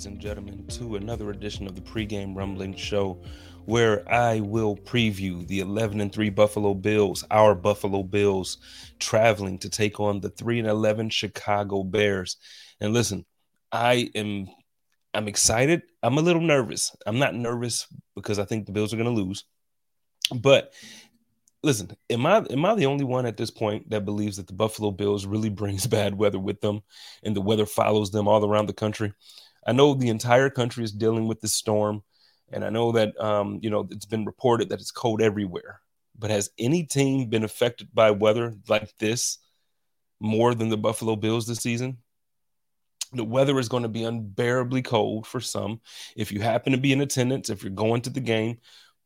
Ladies and gentlemen, to another edition of the pregame rumbling show where I will preview the 11 and 3 Buffalo Bills, our Buffalo Bills, traveling to take on the 3 and 11 Chicago Bears. And listen, I am I'm excited. I'm a little nervous. I'm not nervous because I think the Bills are going to lose. But listen, am I am I the only one at this point that believes that the Buffalo Bills really brings bad weather with them and the weather follows them all around the country? I know the entire country is dealing with this storm, and I know that um, you know it's been reported that it's cold everywhere. But has any team been affected by weather like this more than the Buffalo Bills this season? The weather is going to be unbearably cold for some. If you happen to be in attendance, if you're going to the game,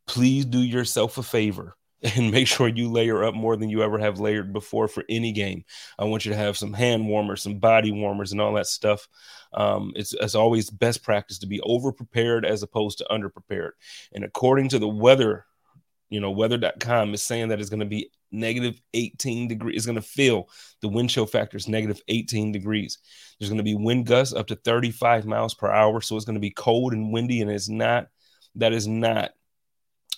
please do yourself a favor and make sure you layer up more than you ever have layered before for any game. I want you to have some hand warmers, some body warmers, and all that stuff. Um, it's, it's always best practice to be over prepared as opposed to under prepared. And according to the weather, you know, weather.com is saying that it's going to be negative 18 degrees. It's going to feel the wind chill factor is negative 18 degrees. There's going to be wind gusts up to 35 miles per hour. So it's going to be cold and windy, and it's not, that is not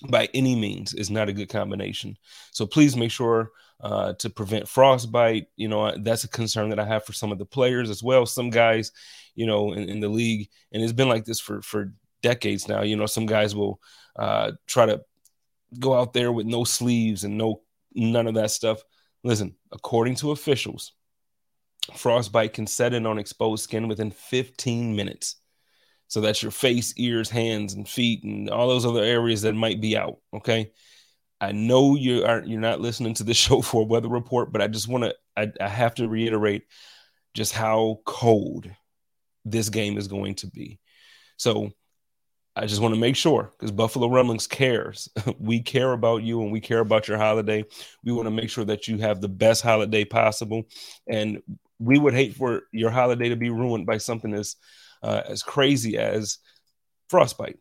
by any means is not a good combination. So please make sure uh, to prevent frostbite. You know, that's a concern that I have for some of the players as well. Some guys, you know, in, in the league, and it's been like this for for decades now. You know, some guys will uh, try to go out there with no sleeves and no none of that stuff. Listen, according to officials, frostbite can set in on exposed skin within 15 minutes. So that's your face, ears, hands, and feet, and all those other areas that might be out. Okay. I know you aren't you're not listening to the show for a weather report, but I just want to I, I have to reiterate just how cold this game is going to be. So I just want to make sure because Buffalo Rumblings cares. we care about you and we care about your holiday. We want to make sure that you have the best holiday possible. And we would hate for your holiday to be ruined by something as uh, as crazy as frostbite.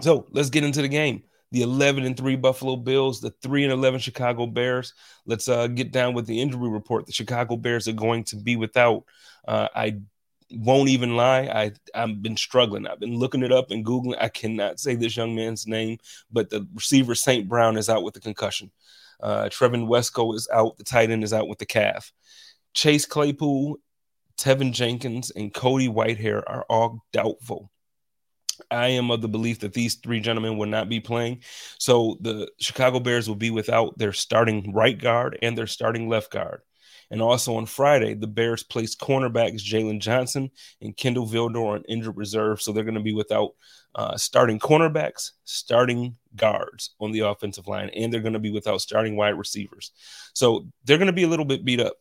So let's get into the game. The 11 and 3 Buffalo Bills, the 3 and 11 Chicago Bears. Let's uh, get down with the injury report. The Chicago Bears are going to be without. Uh, I won't even lie. I I've been struggling. I've been looking it up and googling. I cannot say this young man's name, but the receiver St. Brown is out with the concussion. Uh, Trevon Wesco is out. The tight end is out with the calf. Chase Claypool Teven Jenkins, and Cody Whitehair are all doubtful. I am of the belief that these three gentlemen will not be playing. So the Chicago Bears will be without their starting right guard and their starting left guard. And also on Friday, the Bears placed cornerbacks Jaylon Johnson and Kindle Vildor on injured reserve. So they're going to be without uh, starting cornerbacks, starting guards on the offensive line, and they're going to be without starting wide receivers. So they're going to be a little bit beat up.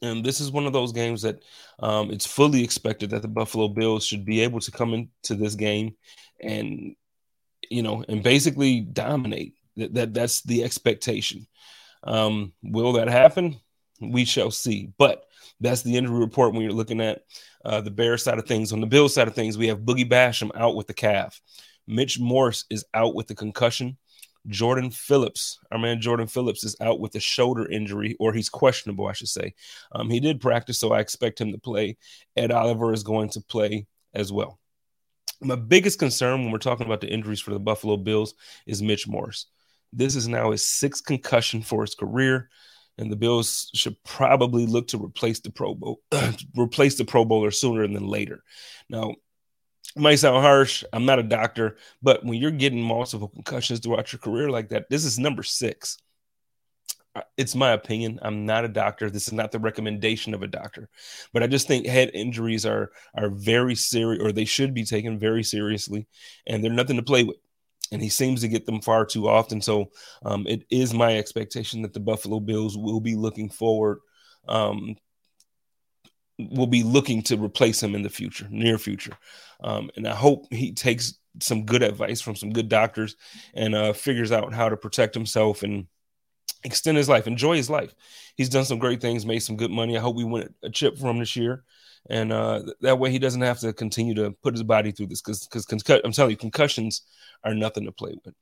And this is one of those games that um, it's fully expected that the Buffalo Bills should be able to come into this game and, you know, and basically dominate. That, that that's the expectation. Um, will that happen? We shall see. But that's the injury report when you're looking at uh, the Bear side of things. On the Bill side of things, we have Boogie Basham out with the calf. Mitch Morse is out with the concussion. Jordan Phillips, our man Jordan Phillips, is out with a shoulder injury, or he's questionable, I should say. Um, he did practice, so I expect him to play. Ed Oliver is going to play as well. My biggest concern when we're talking about the injuries for the Buffalo Bills is Mitch Morse. This is now his sixth concussion for his career. and the Bills should probably look to replace the Pro Bowl, replace the Pro Bowler sooner than later. Now, it might sound harsh. I'm not a doctor, but when you're getting multiple concussions throughout your career like that, this is number six. It's my opinion. I'm not a doctor. This is not the recommendation of a doctor, but I just think head injuries are are very serious, or they should be taken very seriously, and they're nothing to play with and he seems to get them far too often. So um, it is my expectation that the Buffalo Bills will be looking forward, um, will be looking to replace him in the future, near future. Um, and I hope he takes some good advice from some good doctors and uh, figures out how to protect himself and extend his life, enjoy his life. He's done some great things, made some good money. I hope we win a chip for him this year and uh, that way he doesn't have to continue to put his body through this because because I'm telling you concussions are nothing to play with.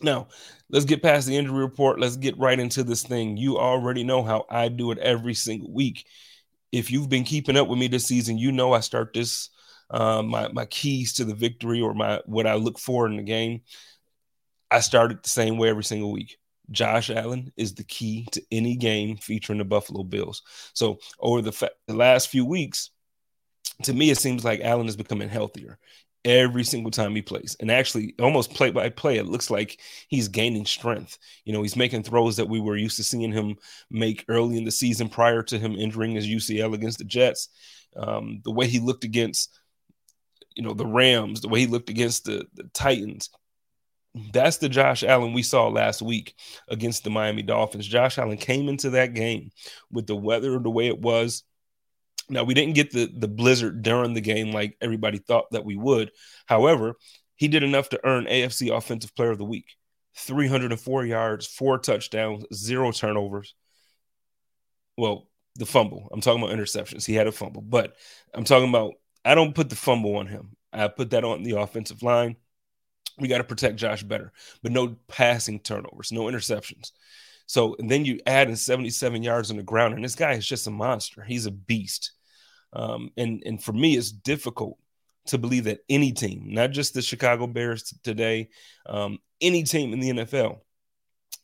Now, let's get past the injury report. Let's get right into this thing. You already know how I do it every single week. If you've been keeping up with me this season, you know I start this uh, my my keys to the victory or my what I look for in the game. I start it the same way every single week. Josh Allen is the key to any game featuring the Buffalo Bills. So over the, fa- the last few weeks, to me, it seems like Allen is becoming healthier every single time he plays. And actually, almost play by play, it looks like he's gaining strength. You know, he's making throws that we were used to seeing him make early in the season prior to him injuring his UCL against the Jets. Um, the way he looked against, you know, the Rams, the way he looked against the, the Titans, that's the Josh Allen we saw last week against the Miami Dolphins. Josh Allen came into that game with the weather the way it was. Now we didn't get the the blizzard during the game like everybody thought that we would. However, he did enough to earn AFC Offensive Player of the Week. 304 yards, four touchdowns, zero turnovers. Well, the fumble. I'm talking about interceptions. He had a fumble, but I'm talking about I don't put the fumble on him. I put that on the offensive line we got to protect Josh better, but no passing turnovers, no interceptions. So and then you add in 77 yards on the ground, and this guy is just a monster. He's a beast. Um, and and for me, it's difficult to believe that any team, not just the Chicago Bears t- today, um, any team in the NFL,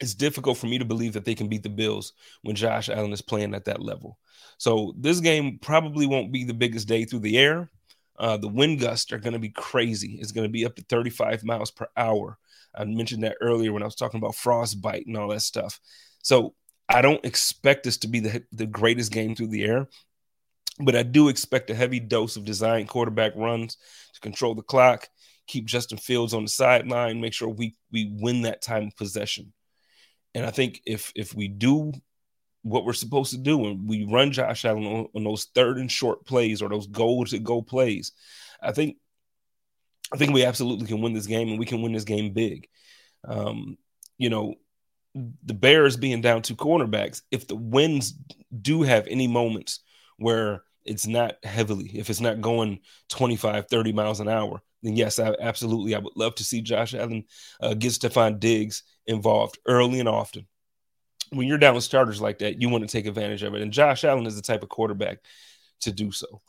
it's difficult for me to believe that they can beat the Bills when Josh Allen is playing at that level. So this game probably won't be the biggest day through the air, uh, the wind gusts are going to be crazy. It's going to be up to 35 miles per hour. I mentioned that earlier when I was talking about frostbite and all that stuff. So I don't expect this to be the, the greatest game through the air, but I do expect a heavy dose of design quarterback runs to control the clock, keep Justin Fields on the sideline, make sure we we win that time of possession. And I think if if we do what we're supposed to do and we run Josh Allen on, on those third and short plays or those goal to go plays, I think I think we absolutely can win this game and we can win this game big. Um, you know, the Bears being down two cornerbacks, if the winds do have any moments where it's not heavily, if it's not going 25, 30 miles an hour, then yes, I, absolutely. I would love to see Josh Allen uh, get Stefon Diggs involved early and often when you're down with starters like that, you want to take advantage of it. And Josh Allen is the type of quarterback to do so.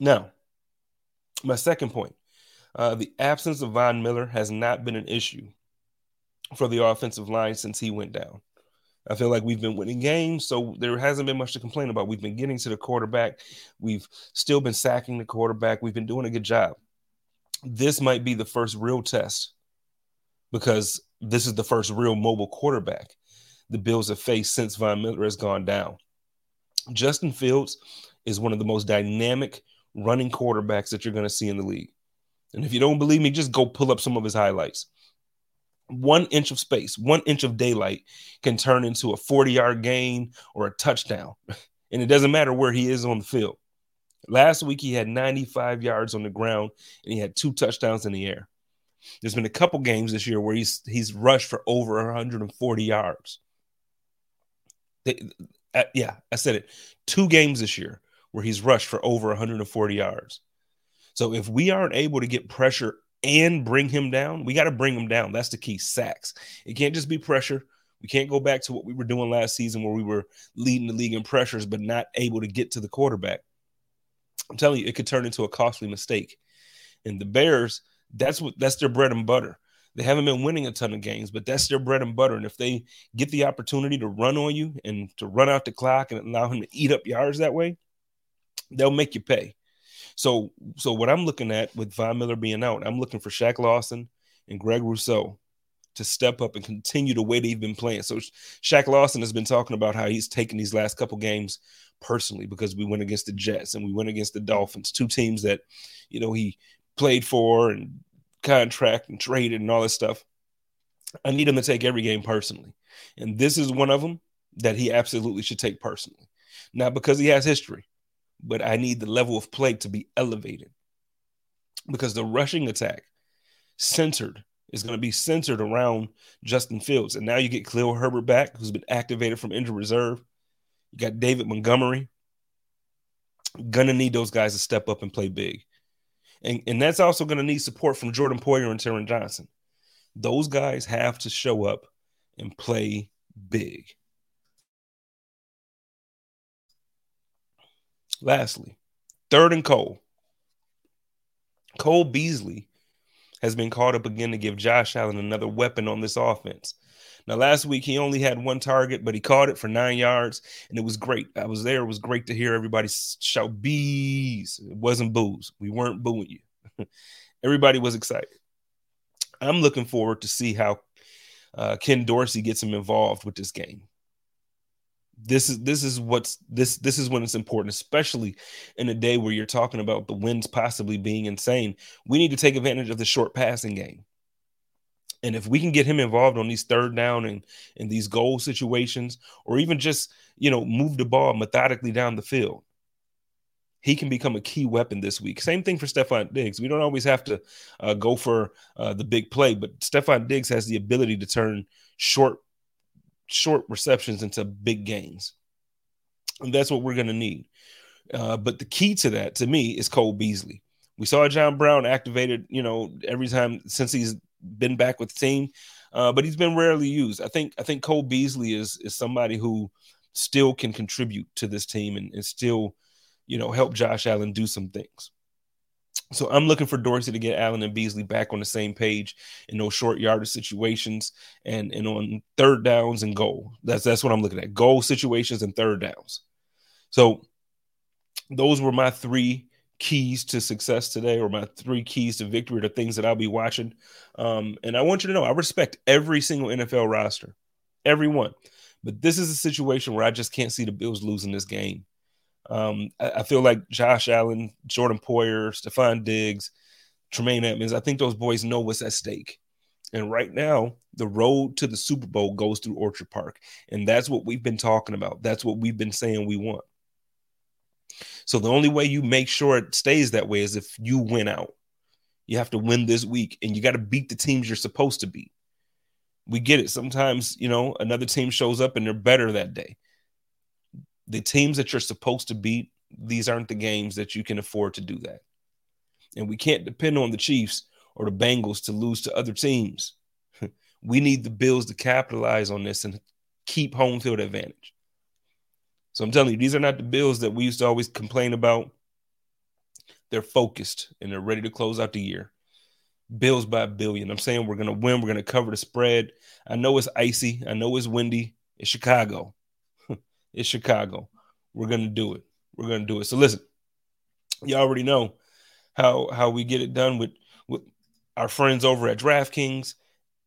Now, my second point uh, the absence of Von Miller has not been an issue for the offensive line since he went down. I feel like we've been winning games, so there hasn't been much to complain about. We've been getting to the quarterback. We've still been sacking the quarterback. We've been doing a good job. This might be the first real test because this is the first real mobile quarterback the Bills have faced since Von Miller has gone down. Justin Fields is one of the most dynamic running quarterbacks that you're going to see in the league. And if you don't believe me, just go pull up some of his highlights. One inch of space, one inch of daylight can turn into a 40 yard gain or a touchdown. And it doesn't matter where he is on the field. Last week, he had 95 yards on the ground and he had two touchdowns in the air. There's been a couple games this year where he's he's rushed for over 140 yards. They, uh, yeah, I said it. Two games this year where he's rushed for over 140 yards. So if we aren't able to get pressure and bring him down, we got to bring him down. That's the key. Sacks. It can't just be pressure. We can't go back to what we were doing last season where we were leading the league in pressures but not able to get to the quarterback. I'm telling you, it could turn into a costly mistake. And the Bears, that's what that's their bread and butter. They haven't been winning a ton of games, but that's their bread and butter. And if they get the opportunity to run on you and to run out the clock and allow him to eat up yards that way, they'll make you pay. So, so what I'm looking at with Von Miller being out, I'm looking for Shaq Lawson and Greg Rousseau to step up and continue the way they've been playing. So Shaq Lawson has been talking about how he's taken these last couple games personally because we went against the Jets and we went against the Dolphins, two teams that, you know, he played for and contract and traded and all this stuff. I need him to take every game personally. And this is one of them that he absolutely should take personally. Not because he has history, but I need the level of play to be elevated. Because the rushing attack centered is going to be centered around Justin Fields. And now you get Khalil Herbert back, who's been activated from injured reserve. You got David Montgomery. Gonna need those guys to step up and play big. And, and that's also going to need support from Jordan Poyer and Taron Johnson. Those guys have to show up and play big. Lastly, third and Cole. Cole Beasley has been called up again to give Josh Allen another weapon on this offense. Now, last week he only had one target, but he caught it for nine yards, and it was great. I was there. It was great to hear everybody shout bees. It wasn't boos. We weren't booing you. everybody was excited. I'm looking forward to see how uh, Ken Dorsey gets him involved with this game this is this is what's this this is when it's important especially in a day where you're talking about the winds possibly being insane we need to take advantage of the short passing game and if we can get him involved on these third down and in these goal situations or even just you know move the ball methodically down the field he can become a key weapon this week. Same thing for Stefon Diggs. We don't always have to uh, go for uh, the big play, but Stefon Diggs has the ability to turn short short receptions into big gains. And that's what we're going to need. Uh, but the key to that, to me, is Cole Beasley. We saw John Brown activated, you know, every time since he's been back with the team, uh, but he's been rarely used. I think I think Cole Beasley is is somebody who still can contribute to this team and, and still, you know, help Josh Allen do some things. So I'm looking for Dorsey to get Allen and Beasley back on the same page in those short yardage situations and, and on third downs and goal. That's that's what I'm looking at. Goal situations and third downs. So those were my three keys to success today, or my three keys to victory, the things that I'll be watching. Um, and I want you to know I respect every single NFL roster, everyone. But this is a situation where I just can't see the Bills losing this game. Um, I, I, feel like Josh Allen, Jordan Poyer, Stefon Diggs, Tremaine Edmunds, I think those boys know what's at stake. And right now, the road to the Super Bowl goes through Orchard Park. And that's what we've been talking about. That's what we've been saying we want. So the only way you make sure it stays that way is if you win out. You have to win this week and you got to beat the teams you're supposed to beat. We get it. Sometimes, you know, another team shows up and they're better that day the teams that you're supposed to beat, these aren't the games that you can afford to do that. And we can't depend on the Chiefs or the Bengals to lose to other teams. we need the Bills to capitalize on this and keep home field advantage. So I'm telling you, these are not the Bills that we used to always complain about. They're focused and they're ready to close out the year. Bills by a billion. I'm saying we're going to win. We're going to cover the spread. I know it's icy. I know it's windy. It's Chicago. It's Chicago. We're gonna do it. We're gonna do it. So listen, you already know how how we get it done with with our friends over at DraftKings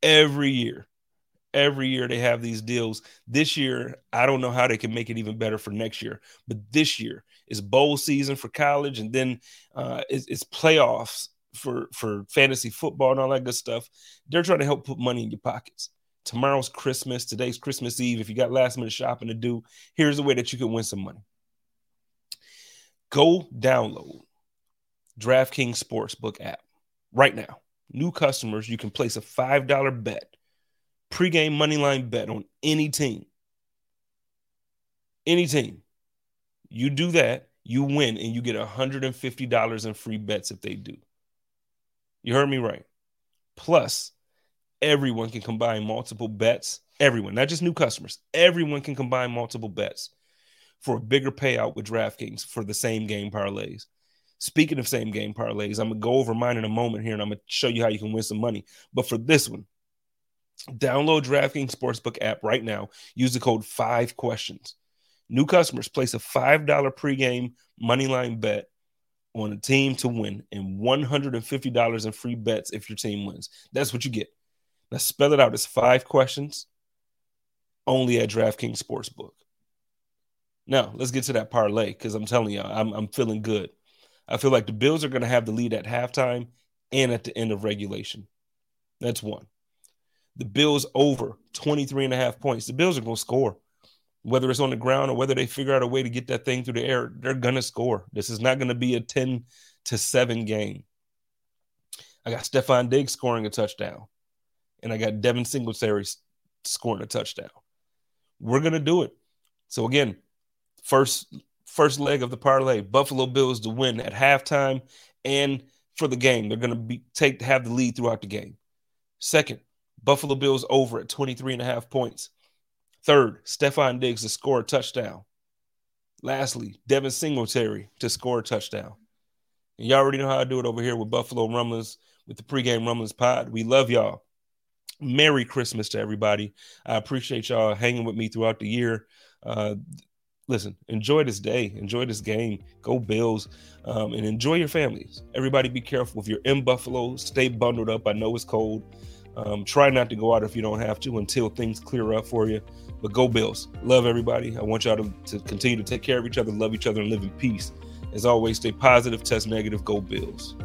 every year. Every year they have these deals. This year, I don't know how they can make it even better for next year, but this year is bowl season for college, and then uh, it's, it's playoffs for for fantasy football and all that good stuff. They're trying to help put money in your pockets. Tomorrow's Christmas. Today's Christmas Eve. If you got last minute shopping to do, here's a way that you can win some money. Go download DraftKings Sportsbook app right now. New customers, you can place a $5 bet, pregame money line bet on any team. Any team. You do that, you win, and you get $150 in free bets if they do. You heard me right. Plus, everyone can combine multiple bets. Everyone, not just new customers, everyone can combine multiple bets for a bigger payout with DraftKings for the same game parlays. Speaking of same game parlays, I'm gonna go over mine in a moment here, and I'm gonna show you how you can win some money. But for this one, download DraftKings Sportsbook app right now. Use the code Five Questions. New customers place a five dollar pregame moneyline bet on a team to win, and one hundred and fifty dollars in free bets if your team wins. That's what you get. Now spell it out. It's five questions only at DraftKings Sportsbook. Now let's get to that parlay because I'm telling you, I'm, I'm feeling good. I feel like the Bills are going to have the lead at halftime and at the end of regulation. That's one. The Bills over 23 and a half points. The Bills are going to score. Whether it's on the ground or whether they figure out a way to get that thing through the air, they're going to score. This is not going to be a 10 to 7 game. I got Stefon Diggs scoring a touchdown, and I got Devin Singletary scoring a touchdown. We're to do it. So, again, first first leg of the parlay. Buffalo Bills to win at halftime and for the game. They're to be take have the lead throughout the game. Second, Buffalo Bills over at 23 and a half points. Third, Stefon Diggs to score a touchdown. Lastly, Devin Singletary to score a touchdown. And y'all already know how I do it over here with Buffalo Rumblers, with the pregame Rumblers pod. We love y'all. Merry Christmas to everybody. I appreciate y'all hanging with me throughout the year. Uh, listen, enjoy this day, enjoy this game, go Bills, um, and enjoy your families. Everybody be careful. If you're in Buffalo, stay bundled up. I know it's cold. Um, try not to go out if you don't have to until things clear up for you. But go Bills. Love everybody. I want y'all to, to continue to take care of each other, love each other, and live in peace. As always, stay positive, test negative, go Bills.